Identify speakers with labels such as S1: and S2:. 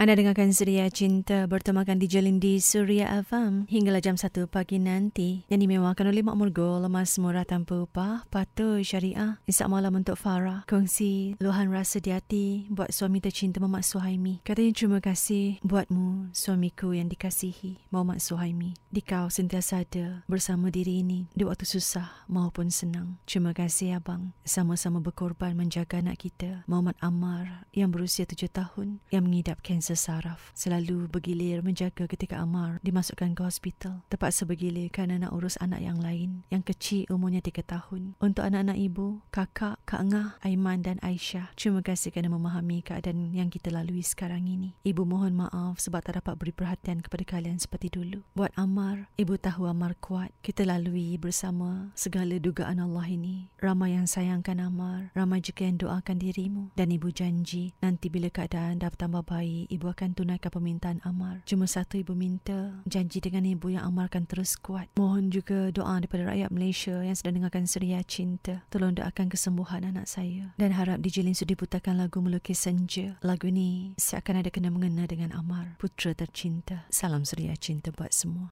S1: Anda dengarkan Suria Cinta bertemakan di Jalin di Suria Afam hinggalah jam 1 pagi nanti. Yang dimewahkan oleh Makmur Go lemas murah tanpa upah patuh syariah. Isak malam untuk Farah kongsi luahan rasa di hati buat suami tercinta Mamat Suhaimi. Katanya terima kasih buatmu suamiku yang dikasihi Mamat Suhaimi. Di kau sentiasa ada bersama diri ini di waktu susah maupun senang. Terima kasih abang. Sama-sama berkorban menjaga anak kita Muhammad Ammar yang berusia 7 tahun yang mengidap kanser sesaraf selalu bergilir menjaga ketika Amar dimasukkan ke hospital. Terpaksa bergilir kerana nak urus anak yang lain yang kecil umurnya 3 tahun. Untuk anak-anak ibu, kakak, Kak Ngah, Aiman dan Aisyah, terima kasih kerana memahami keadaan yang kita lalui sekarang ini. Ibu mohon maaf sebab tak dapat beri perhatian kepada kalian seperti dulu. Buat Amar, ibu tahu Amar kuat. Kita lalui bersama segala dugaan Allah ini. Ramai yang sayangkan Amar, ramai juga yang doakan dirimu. Dan ibu janji nanti bila keadaan dah bertambah baik, ibu akan tunaikan permintaan Amar. Cuma satu ibu minta, janji dengan ibu yang Amar akan terus kuat. Mohon juga doa daripada rakyat Malaysia yang sedang dengarkan Seria Cinta. Tolong doakan kesembuhan anak saya. Dan harap Dijilin sudi putakan lagu Melukis Senja. Lagu ini seakan ada kena mengena dengan Amar, putra tercinta. Salam Seria Cinta buat semua.